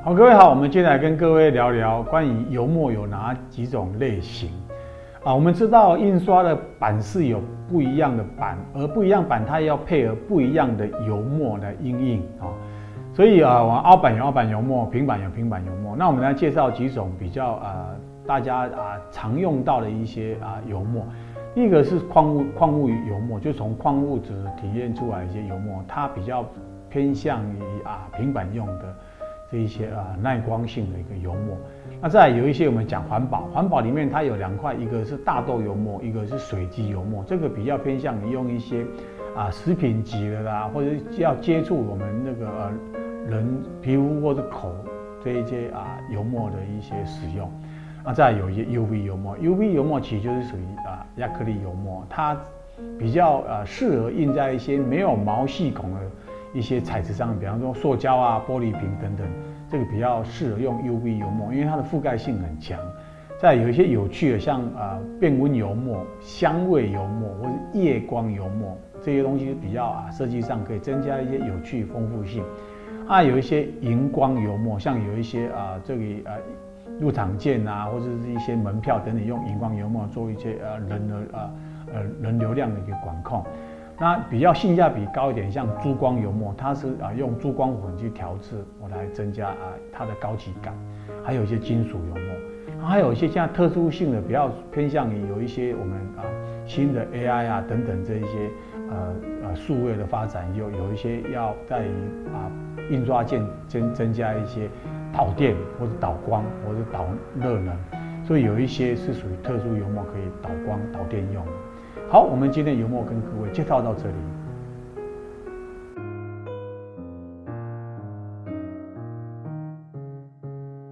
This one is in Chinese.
好，各位好，我们今天来跟各位聊聊关于油墨有哪几种类型啊？我们知道印刷的版式有不一样的版，而不一样版它要配合不一样的油墨来印印啊。所以啊，我凹版有凹版油墨，平板有平板油墨。那我们来介绍几种比较啊，大家啊常用到的一些啊油墨。一个是矿物矿物油墨，就从矿物质提炼出来一些油墨，它比较偏向于啊平板用的。这一些啊耐光性的一个油墨，那再有一些我们讲环保，环保里面它有两块，一个是大豆油墨，一个是水基油墨，这个比较偏向于用一些啊食品级的啦，或者要接触我们那个呃人皮肤或者口这一些啊油墨的一些使用。那再有一些 UV 油墨，UV 油墨其实就是属于啊亚克力油墨，它比较呃适合印在一些没有毛细孔的。一些材质上，比方说塑胶啊、玻璃瓶等等，这个比较适合用 UV 油墨，因为它的覆盖性很强。再有一些有趣的，像啊变温油墨、香味油墨或者夜光油墨这些东西，比较啊设计上可以增加一些有趣丰富性。啊，有一些荧光油墨，像有一些啊这里啊入场券啊，或者是一些门票等等，用荧光油墨做一些呃人的啊呃人流量的一个管控。那比较性价比高一点，像珠光油墨，它是啊用珠光粉去调制，我来增加啊它的高级感。还有一些金属油墨，还有一些像特殊性的，比较偏向于有一些我们啊新的 AI 啊等等这一些呃呃数位的发展，有有一些要在于啊印刷件增增加一些导电或者导光或者导热能，所以有一些是属于特殊油墨，可以导光导电用。好，我们今天油墨跟各位介绍到这里。